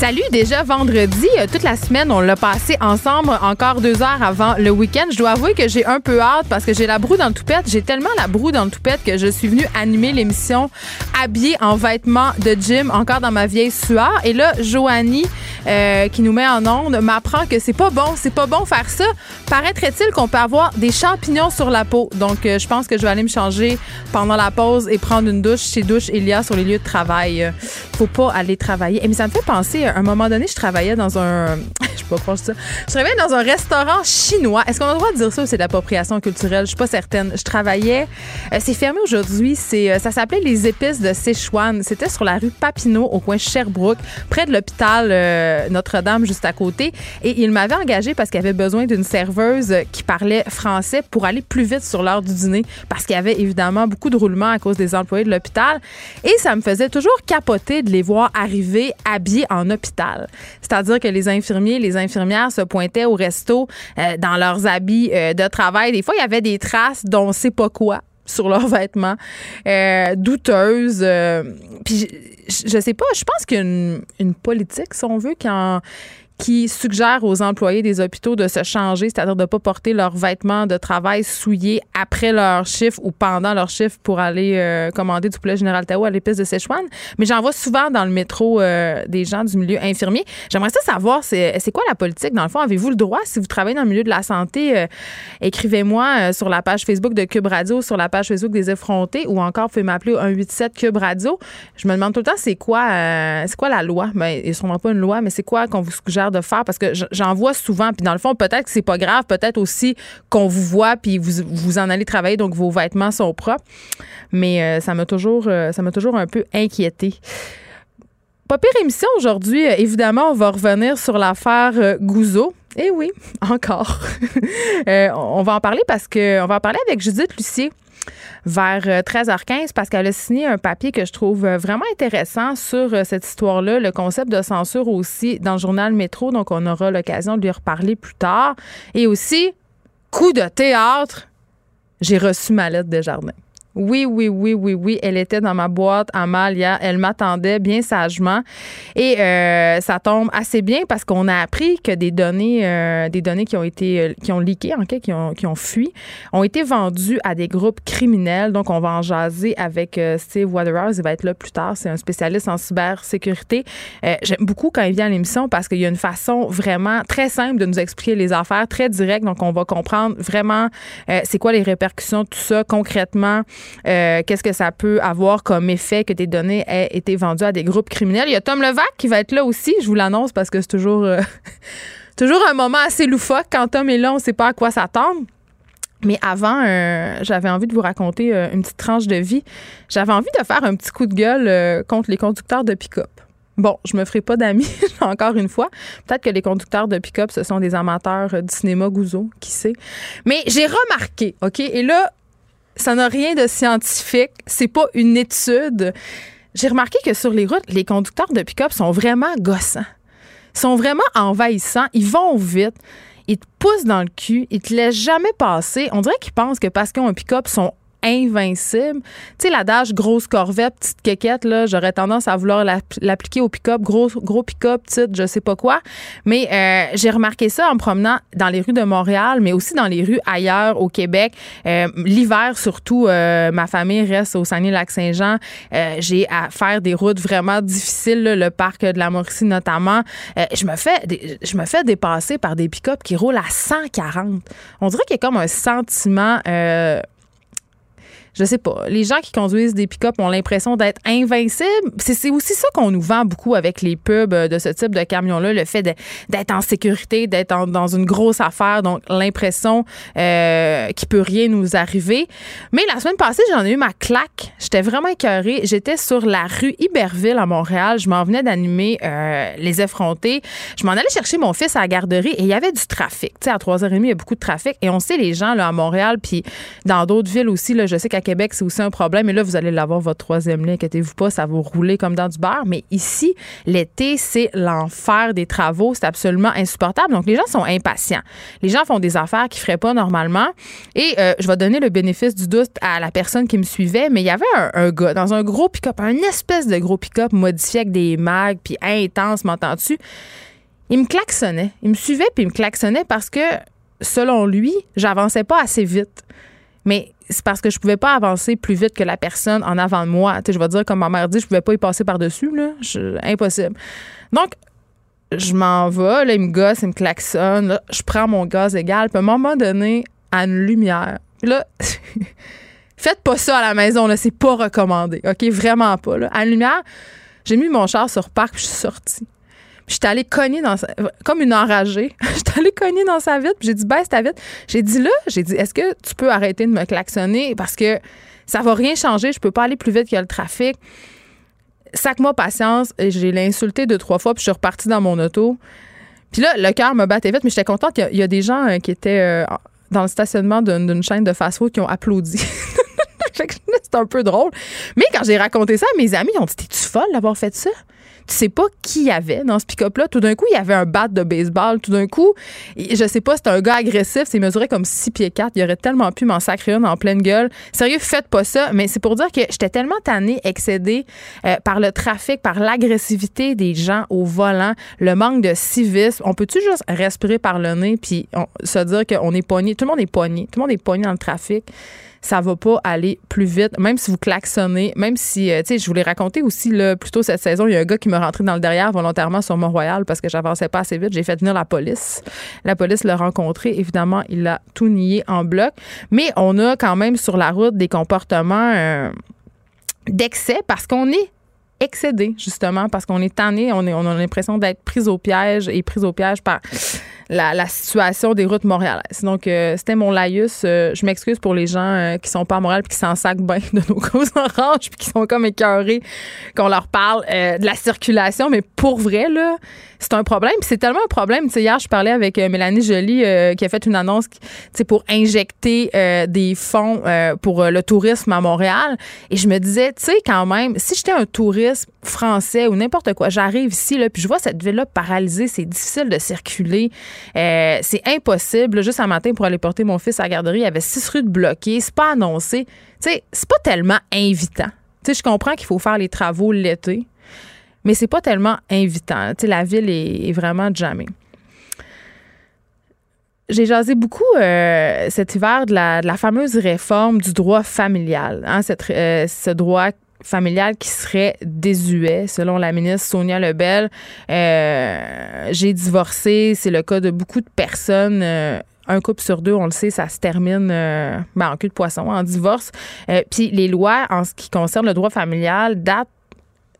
Salut, déjà vendredi. Euh, toute la semaine, on l'a passé ensemble encore deux heures avant le week-end. Je dois avouer que j'ai un peu hâte parce que j'ai la broue dans le toupette. J'ai tellement la broue dans le toupette que je suis venue animer l'émission habillée en vêtements de gym, encore dans ma vieille sueur. Et là, Joanie, euh, qui nous met en onde, m'apprend que c'est pas bon. C'est pas bon faire ça. Paraîtrait-il qu'on peut avoir des champignons sur la peau? Donc, euh, je pense que je vais aller me changer pendant la pause et prendre une douche chez Douche Elia sur les lieux de travail. Faut pas aller travailler. Et mais ça me fait penser à un moment donné, je travaillais dans un. je peux pas ça. Je travaillais dans un restaurant chinois. Est-ce qu'on a le droit de dire ça ou c'est de l'appropriation culturelle? Je suis pas certaine. Je travaillais. Euh, c'est fermé aujourd'hui. C'est, euh, ça s'appelait Les Épices de Sichuan. C'était sur la rue Papineau, au coin Sherbrooke, près de l'hôpital euh, Notre-Dame, juste à côté. Et il m'avait engagé parce qu'il avait besoin d'une serveuse qui parlait français pour aller plus vite sur l'heure du dîner parce qu'il y avait évidemment beaucoup de roulements à cause des employés de l'hôpital. Et ça me faisait toujours capoter de les voir arriver habillés en hôpital c'est-à-dire que les infirmiers, les infirmières se pointaient au resto euh, dans leurs habits euh, de travail. Des fois, il y avait des traces dont on sait pas quoi sur leurs vêtements, euh, douteuses. puis je, je, sais pas, je pense qu'il y a une, politique, si on veut, quand qui suggère aux employés des hôpitaux de se changer, c'est-à-dire de ne pas porter leurs vêtements de travail souillés après leur chiffre ou pendant leur chiffre pour aller euh, commander du poulet Général Tao à l'épice de Sichuan. Mais j'en vois souvent dans le métro euh, des gens du milieu infirmier. J'aimerais ça savoir, c'est quoi la politique? Dans le fond, avez-vous le droit, si vous travaillez dans le milieu de la santé, euh, écrivez-moi sur la page Facebook de Cube Radio, sur la page Facebook des effrontés ou encore, vous pouvez m'appeler au 187 Cube Radio. Je me demande tout le temps, c'est quoi, c'est quoi la loi? Ben, sûrement pas une loi, mais c'est quoi qu'on vous suggère de faire parce que j'en vois souvent. Puis dans le fond, peut-être que c'est pas grave, peut-être aussi qu'on vous voit puis vous, vous en allez travailler, donc vos vêtements sont propres. Mais euh, ça m'a toujours, euh, toujours un peu inquiété. Pas pire émission aujourd'hui. Euh, évidemment, on va revenir sur l'affaire Gouzeau. Eh oui, encore. on va en parler parce que on va en parler avec Judith Lucier vers 13h15 euh, parce qu'elle a signé un papier que je trouve euh, vraiment intéressant sur euh, cette histoire-là, le concept de censure aussi dans le journal Métro. Donc, on aura l'occasion de lui reparler plus tard. Et aussi, coup de théâtre, j'ai reçu ma lettre de jardin. Oui, oui, oui, oui, oui. Elle était dans ma boîte à Malia. Elle m'attendait bien sagement. Et euh, ça tombe assez bien parce qu'on a appris que des données, euh, des données qui ont été, euh, qui ont leaké, en qui ont, qui ont fui, ont été vendues à des groupes criminels. Donc, on va en jaser avec Steve Waterhouse. Il va être là plus tard. C'est un spécialiste en cybersécurité. J'aime beaucoup quand il vient à l'émission parce qu'il y a une façon vraiment très simple de nous expliquer les affaires, très directe. Donc, on va comprendre vraiment c'est quoi les répercussions de tout ça concrètement. Euh, qu'est-ce que ça peut avoir comme effet que tes données aient été vendues à des groupes criminels? Il y a Tom Levac qui va être là aussi. Je vous l'annonce parce que c'est toujours, euh, un moment assez loufoque. Quand Tom est là, on ne sait pas à quoi s'attendre. Mais avant, euh, j'avais envie de vous raconter une petite tranche de vie. J'avais envie de faire un petit coup de gueule contre les conducteurs de pick-up. Bon, je me ferai pas d'amis, encore une fois. Peut-être que les conducteurs de pick-up, ce sont des amateurs du cinéma Gouzo, qui sait. Mais j'ai remarqué, OK? Et là, ça n'a rien de scientifique. C'est pas une étude. J'ai remarqué que sur les routes, les conducteurs de pick-up sont vraiment gossants. Sont vraiment envahissants. Ils vont vite. Ils te poussent dans le cul. Ils te laissent jamais passer. On dirait qu'ils pensent que parce qu'ils ont un pick-up, ils sont invincible. Tu sais, l'adage grosse corvette, petite quéquette, là, j'aurais tendance à vouloir l'appliquer au pick-up, gros, gros pick-up, petite, je sais pas quoi. Mais euh, j'ai remarqué ça en me promenant dans les rues de Montréal, mais aussi dans les rues ailleurs au Québec. Euh, l'hiver, surtout, euh, ma famille reste au Saguenay-Lac-Saint-Jean. j'ai à faire des routes vraiment difficiles, le parc de la Mauricie notamment. je me fais je me fais dépasser par des pick-up qui roulent à 140. On dirait qu'il y a comme un sentiment je sais pas, les gens qui conduisent des pick-up ont l'impression d'être invincibles. C'est aussi ça qu'on nous vend beaucoup avec les pubs de ce type de camion-là, le fait d'être en sécurité, d'être dans une grosse affaire, donc l'impression euh, qu'il peut rien nous arriver. Mais la semaine passée, j'en ai eu ma claque. J'étais vraiment écœurée. J'étais sur la rue Iberville à Montréal. Je m'en venais d'animer euh, Les Effrontés. Je m'en allais chercher mon fils à la garderie et il y avait du trafic. Tu sais, à 3h30, il y a beaucoup de trafic. Et on sait, les gens là, à Montréal, puis dans d'autres villes aussi, là, je sais qu'à qu'à Québec, c'est aussi un problème. Et là, vous allez l'avoir, votre troisième lien, inquiétez-vous pas, ça va rouler comme dans du beurre. Mais ici, l'été, c'est l'enfer des travaux. C'est absolument insupportable. Donc, les gens sont impatients. Les gens font des affaires qu'ils feraient pas normalement. Et euh, je vais donner le bénéfice du doute à la personne qui me suivait, mais il y avait un, gars dans un gros pick-up, un espèce de gros pick-up modifié avec des mags, puis intense, m'entends-tu? Il me klaxonnait. Il me suivait, puis il me klaxonnait parce que, selon lui, j'avançais pas assez vite. Mais c'est parce que je pouvais pas avancer plus vite que la personne en avant de moi. je vais dire, comme ma mère dit, je pouvais pas y passer par-dessus. Là. impossible. Donc, je m'en vais, là, il me gosse, il me klaxonne. je prends mon gaz égal. Puis à un moment donné, à une lumière. Là, faites pas ça à la maison, là, c'est pas recommandé. OK? Vraiment pas. Là. À une lumière, j'ai mis mon char sur parc, puis je suis sortie. Je suis allée cogner dans sa, comme une enragée. Je suis allée cogner dans sa vitre, puis j'ai dit baisse ta vitre. J'ai dit là, j'ai dit est-ce que tu peux arrêter de me klaxonner? Parce que ça va rien changer, je peux pas aller plus vite que le trafic. Sac-moi patience, j'ai l'insulté deux trois fois puis je suis repartie dans mon auto. Puis là, le cœur me battait vite, mais j'étais contente qu'il y, a des gens euh, qui étaient euh, dans le stationnement d'une chaîne de fast-food qui ont applaudi. c'est un peu drôle. Mais quand j'ai raconté ça à mes amis, ils ont dit T'es-tu folle d'avoir fait ça? Tu sais pas qui y avait dans ce pick-up-là. Tout d'un coup, il y avait un bat de baseball. Tout d'un coup, je sais pas, c'était un gars agressif. C'est mesuré comme 6 pieds 4. Il aurait tellement pu m'en sacrer une en pleine gueule. Sérieux, faites pas ça. Mais c'est pour dire que j'étais tellement tannée, excédée euh, par le trafic, par l'agressivité des gens au volant, le manque de civisme. On peut-tu juste respirer par le nez puis se dire qu'on est pogné? Tout le monde est pogné. Tout le monde est pogné dans le trafic ça va pas aller plus vite, même si vous klaxonnez, même si, euh, tu sais, je voulais raconter aussi, là, plus tôt cette saison, il y a un gars qui m'a rentré dans le derrière volontairement sur Mont-Royal parce que j'avançais pas assez vite. J'ai fait venir la police. La police l'a rencontré. Évidemment, il a tout nié en bloc. Mais on a quand même sur la route des comportements euh, d'excès parce qu'on est excédé, justement, parce qu'on est tanné, on, est, on a l'impression d'être pris au piège et pris au piège par la, situation des routes montréalaises. Donc, euh, c'était mon laïus. Euh, je m'excuse pour les gens euh, qui sont pas à Montréal puis qui s'en sacent bien de nos causes oranges puis qui sont comme écœurés qu'on leur parle de la circulation. Mais pour vrai, là, c'est un problème. c'est tellement un problème. Tu sais, hier, je parlais avec Mélanie Joly qui a fait une annonce pour injecter des fonds pour le tourisme à Montréal. Et je me disais, tu sais, quand même, si j'étais un touriste français ou n'importe quoi, j'arrive ici, là, puis je vois cette ville-là paralysée, c'est difficile de circuler. Euh, c'est impossible. Juste un matin, pour aller porter mon fils à la garderie, il y avait six rues de bloquées. C'est pas annoncé. Tu sais, c'est pas tellement invitant. Tu je comprends qu'il faut faire les travaux l'été, mais c'est pas tellement invitant. Tu la ville est, vraiment jamais. J'ai jasé beaucoup euh, cet hiver de la, fameuse réforme du droit familial. Hein, euh, ce droit familial qui serait désuet, selon la ministre Sonia Lebel. Euh, j'ai divorcé, c'est le cas de beaucoup de personnes. Euh, un couple sur deux, on le sait, ça se termine euh, ben, en cul de poisson, en divorce. Puis les lois en ce qui concerne le droit familial datent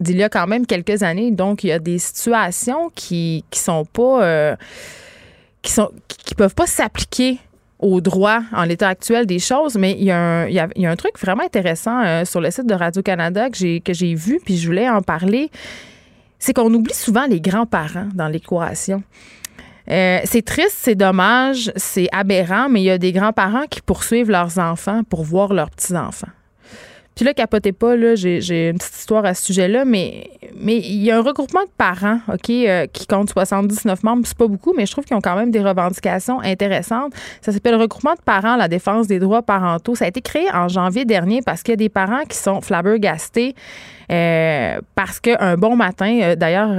d'il y a quand même quelques années. Donc, il y a des situations qui, qui sont pas... qui sont qui peuvent pas s'appliquer au droit en l'état actuel des choses, mais il y, a un, il, y a, un truc vraiment intéressant euh, sur le site de Radio-Canada que j'ai vu, puis je voulais en parler. C'est qu'on oublie souvent les grands-parents dans l'équation. Euh, c'est triste, c'est dommage, c'est aberrant, mais il y a des grands-parents qui poursuivent leurs enfants pour voir leurs petits-enfants. Puis là, capotez pas, là, j'ai une petite histoire à ce sujet-là, mais mais il y a un regroupement de parents, OK, euh, qui compte 79 membres. C'est pas beaucoup, mais je trouve qu'ils ont quand même des revendications intéressantes. Ça s'appelle le regroupement de parents, la défense des droits parentaux. Ça a été créé en janvier dernier parce qu'il y a des parents qui sont flabbergastés. Euh, parce qu'un bon matin, euh, d'ailleurs,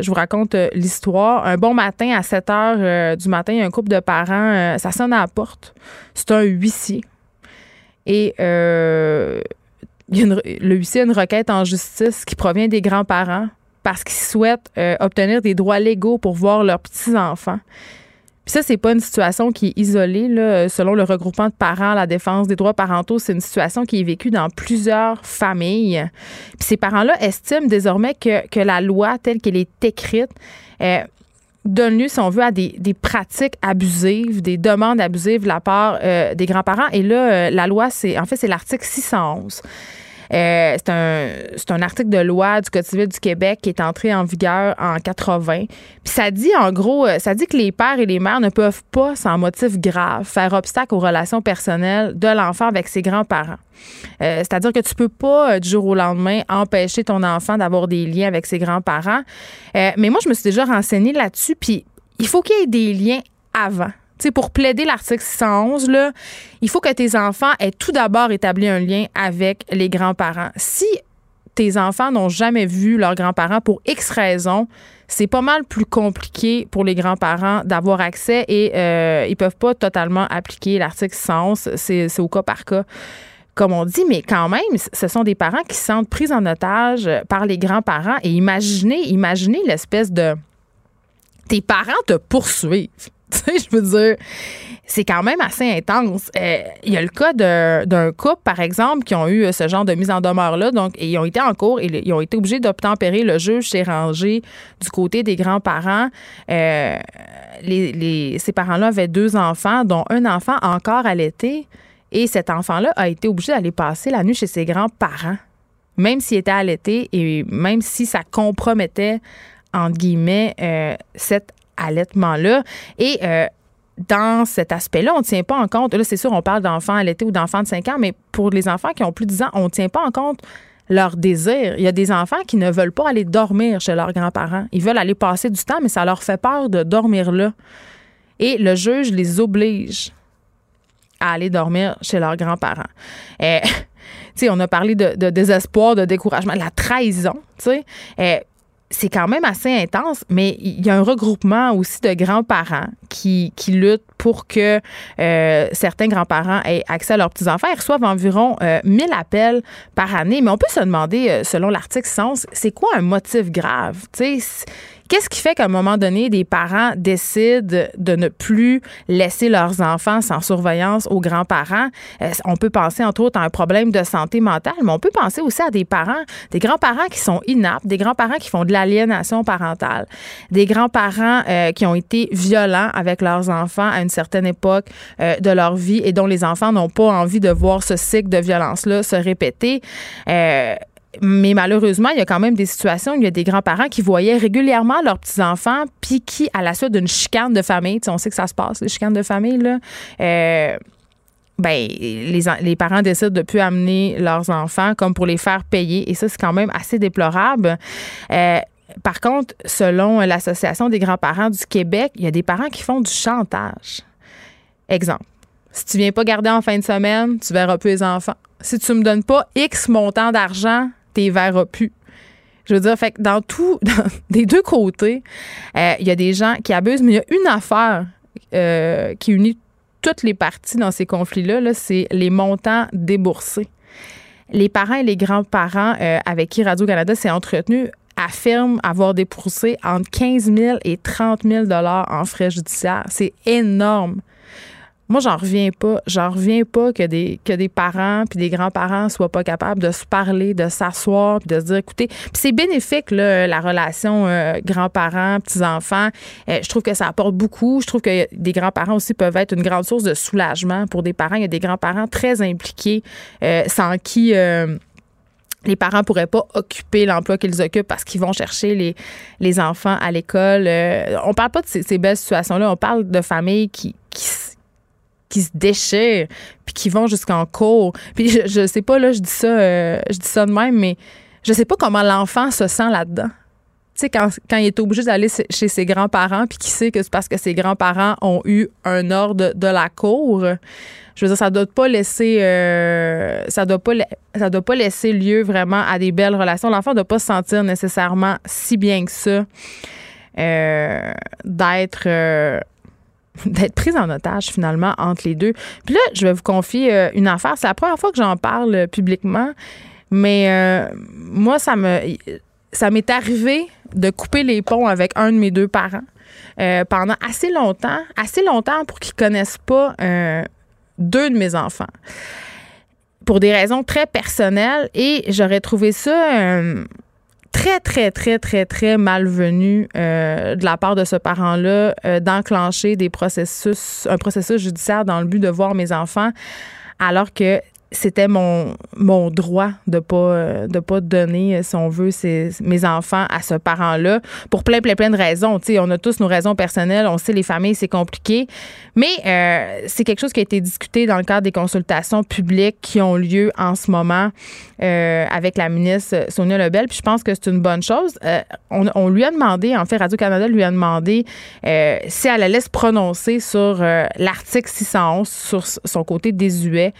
je vous raconte l'histoire. Un bon matin, à 7 heures du matin, il y a un couple de parents, ça sonne à la porte. C'est un huissier. Et le huissier a une requête en justice qui provient des grands-parents parce qu'ils souhaitent euh, obtenir des droits légaux pour voir leurs petits-enfants. Puis ça, c'est pas une situation qui est isolée. Là. Selon le regroupement de parents, la défense des droits parentaux, c'est une situation qui est vécue dans plusieurs familles. Puis ces parents-là estiment désormais que, que la loi telle qu'elle est écrite euh, donne lieu, si on veut, à des, des, pratiques abusives, des demandes abusives de la part euh, des grands-parents. Et là, la loi, c'est en fait, c'est l'article 611. Euh, c'est un, un article de loi du Code civil du Québec qui est entré en vigueur en 80. Puis ça dit, en gros, euh, ça dit que les pères et les mères ne peuvent pas, sans motif grave, faire obstacle aux relations personnelles de l'enfant avec ses grands-parents. Euh, c'est-à-dire que tu peux pas, du jour au lendemain, empêcher ton enfant d'avoir des liens avec ses grands-parents. mais moi, je me suis déjà renseignée là-dessus, puis il faut qu'il y ait des liens avant pour plaider l'article 611, là, il faut que tes enfants aient tout d'abord établi un lien avec les grands-parents. Si tes enfants n'ont jamais vu leurs grands-parents pour X raisons, c'est pas mal plus compliqué pour les grands-parents d'avoir accès et euh, ils peuvent pas totalement appliquer l'article 611. C'est au cas par cas comme on dit, mais quand même, ce sont des parents qui se sentent pris en otage par les grands-parents. Et imaginez, imaginez l'espèce de... Tes parents te poursuivent. Je veux dire, c'est quand même assez intense. Euh, il y a le cas d'un couple, par exemple, qui ont eu ce genre de mise en demeure-là. Donc, ils ont été en cours et ils ont été obligés d'obtempérer. Le juge s'est rangé du côté des grands-parents. Euh, les, ces parents-là avaient deux enfants, dont un enfant encore allaité. Et cet enfant-là a été obligé d'aller passer la nuit chez ses grands-parents, même s'il était allaité et même si ça compromettait, entre guillemets, euh, cette allaitement-là. Et euh, dans cet aspect-là, on ne tient pas en compte, là, c'est sûr, on parle d'enfants allaités ou d'enfants de 5 ans, mais pour les enfants qui ont plus de 10 ans, on ne tient pas en compte leur désir. Il y a des enfants qui ne veulent pas aller dormir chez leurs grands-parents. Ils veulent aller passer du temps, mais ça leur fait peur de dormir là. Et le juge les oblige à aller dormir chez leurs grands-parents. Et, sais, on a parlé de, désespoir, de découragement, de la trahison. sais c'est quand même assez intense, mais il y a un regroupement aussi de grands-parents qui, qui luttent pour que euh, certains grands-parents aient accès à leurs petits-enfants. Ils reçoivent environ 1000 euh, appels par année, mais on peut se demander, euh, selon l'article 111, c'est quoi un motif grave? Qu'est-ce qui fait qu'à un moment donné, des parents décident de ne plus laisser leurs enfants sans surveillance aux grands-parents? Euh, on peut penser, entre autres, à un problème de santé mentale, mais on peut penser aussi à des parents, des grands-parents qui sont inaptes, des grands-parents qui font de l'aliénation parentale, des grands-parents euh, qui ont été violents avec leurs enfants à une certaine époque euh, de leur vie et dont les enfants n'ont pas envie de voir ce cycle de violence-là se répéter mais malheureusement, il y a quand même des situations où il y a des grands-parents qui voyaient régulièrement leurs petits-enfants, puis qui, à la suite d'une chicane de famille, on sait que ça se passe, les chicanes de famille, là, euh, ben, les, les, parents décident de plus amener leurs enfants comme pour les faire payer. Et ça, c'est quand même assez déplorable. Euh, par contre, selon l'Association des grands-parents du Québec, il y a des parents qui font du chantage. Exemple. Si tu viens pas garder en fin de semaine, tu verras plus les enfants. Si tu me donnes pas X montant d'argent, t'es verras plus. Je veux dire, fait dans tout, des deux côtés, euh, il y a des gens qui abusent, mais il y a une affaire euh, qui unit toutes les parties dans ces conflits-là, -là, c'est les montants déboursés. Les parents et les grands-parents euh, avec qui Radio-Canada s'est entretenu affirment avoir déboursé entre 15 000 et 30 000 en frais judiciaires. C'est énorme. Moi, j'en reviens pas. J'en reviens pas que des, que des parents puis des grands-parents soient pas capables de se parler, de s'asseoir puis de se dire, écoutez, c'est bénéfique, là, la relation euh, grands-parents, petits-enfants. Euh, je trouve que ça apporte beaucoup. Je trouve que des grands-parents aussi peuvent être une grande source de soulagement pour des parents. Il y a des grands-parents très impliqués euh, sans qui les parents pourraient pas occuper l'emploi qu'ils occupent parce qu'ils vont chercher les, les enfants à l'école. on parle pas de ces, ces belles situations-là. On parle de familles qui, qui qui se déchirent puis qui vont jusqu'en cours. Puis je, je sais pas là, je dis ça euh, je dis ça de même mais je sais pas comment l'enfant se sent là-dedans. Tu sais quand, quand il est obligé d'aller chez ses grands-parents puis qui sait que c'est parce que ses grands-parents ont eu un ordre de la cour. Je veux dire ça doit pas laisser euh, ça doit pas ça doit pas laisser lieu vraiment à des belles relations. L'enfant doit pas se sentir nécessairement si bien que ça euh, d'être d'être prise en otage finalement entre les deux. Puis là, je vais vous confier euh, une affaire. C'est la première fois que j'en parle euh, publiquement, mais euh, moi, ça me ça m'est arrivé de couper les ponts avec un de mes deux parents pendant assez longtemps, assez longtemps pour qu'ils connaissent pas deux de mes enfants. Pour des raisons très personnelles et j'aurais trouvé ça très, très, très, très, très malvenu euh, de la part de ce parent-là euh, d'enclencher des processus, un processus judiciaire dans le but de voir mes enfants, alors que c'était mon, mon droit de pas euh, de pas donner si on veut mes enfants à ce parent-là pour plein plein plein de raisons. Tu sais on a tous nos raisons personnelles on sait les familles c'est compliqué. Mais euh, c'est quelque chose qui a été discuté dans le cadre des consultations publiques qui ont lieu en ce moment euh, avec la ministre Sonia Lebel. Puis je pense que c'est une bonne chose. On, on, lui a demandé en fait Radio Canada lui a demandé si elle allait se prononcer sur l'article 611 sur son côté désuet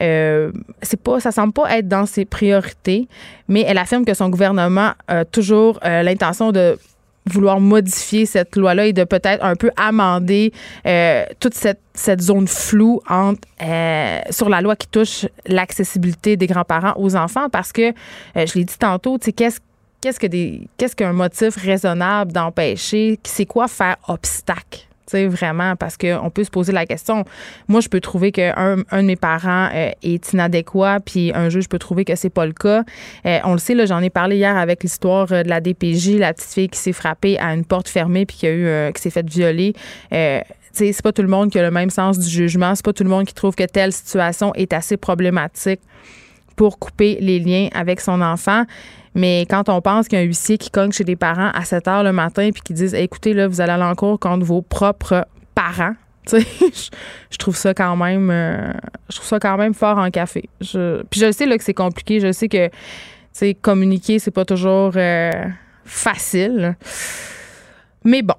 euh, c'est pas, ça semble pas être dans ses priorités, mais elle affirme que son gouvernement a toujours euh, l'intention de vouloir modifier cette loi-là et de peut-être un peu amender euh, toute cette, cette, zone floue sur la loi qui touche l'accessibilité des grands-parents aux enfants parce que, je l'ai dit tantôt, qu'est-ce qu'est-ce qu'un motif raisonnable d'empêcher c'est quoi faire obstacle? Vraiment, parce qu'on peut se poser la question. Moi, je peux trouver qu'un un de mes parents euh, est inadéquat, puis un juge peut trouver que c'est pas le cas. Euh, on le sait, là, j'en ai parlé hier avec l'histoire euh, de la DPJ, la petite fille qui s'est frappée à une porte fermée puis qui a eu, qui s'est fait violer. c'est pas tout le monde qui a le même sens du jugement. C'est pas tout le monde qui trouve que telle situation est assez problématique pour couper les liens avec son enfant. Mais quand on pense qu'il y a un huissier qui cogne chez des parents à 7 heures le matin puis qui disent écoutez, là, vous allez aller en cours contre vos propres parents. je, trouve ça quand même euh, je trouve ça quand même fort en café. Je, puis je sais là, que c'est compliqué. Je sais que communiquer, c'est pas toujours euh, facile. Mais bon,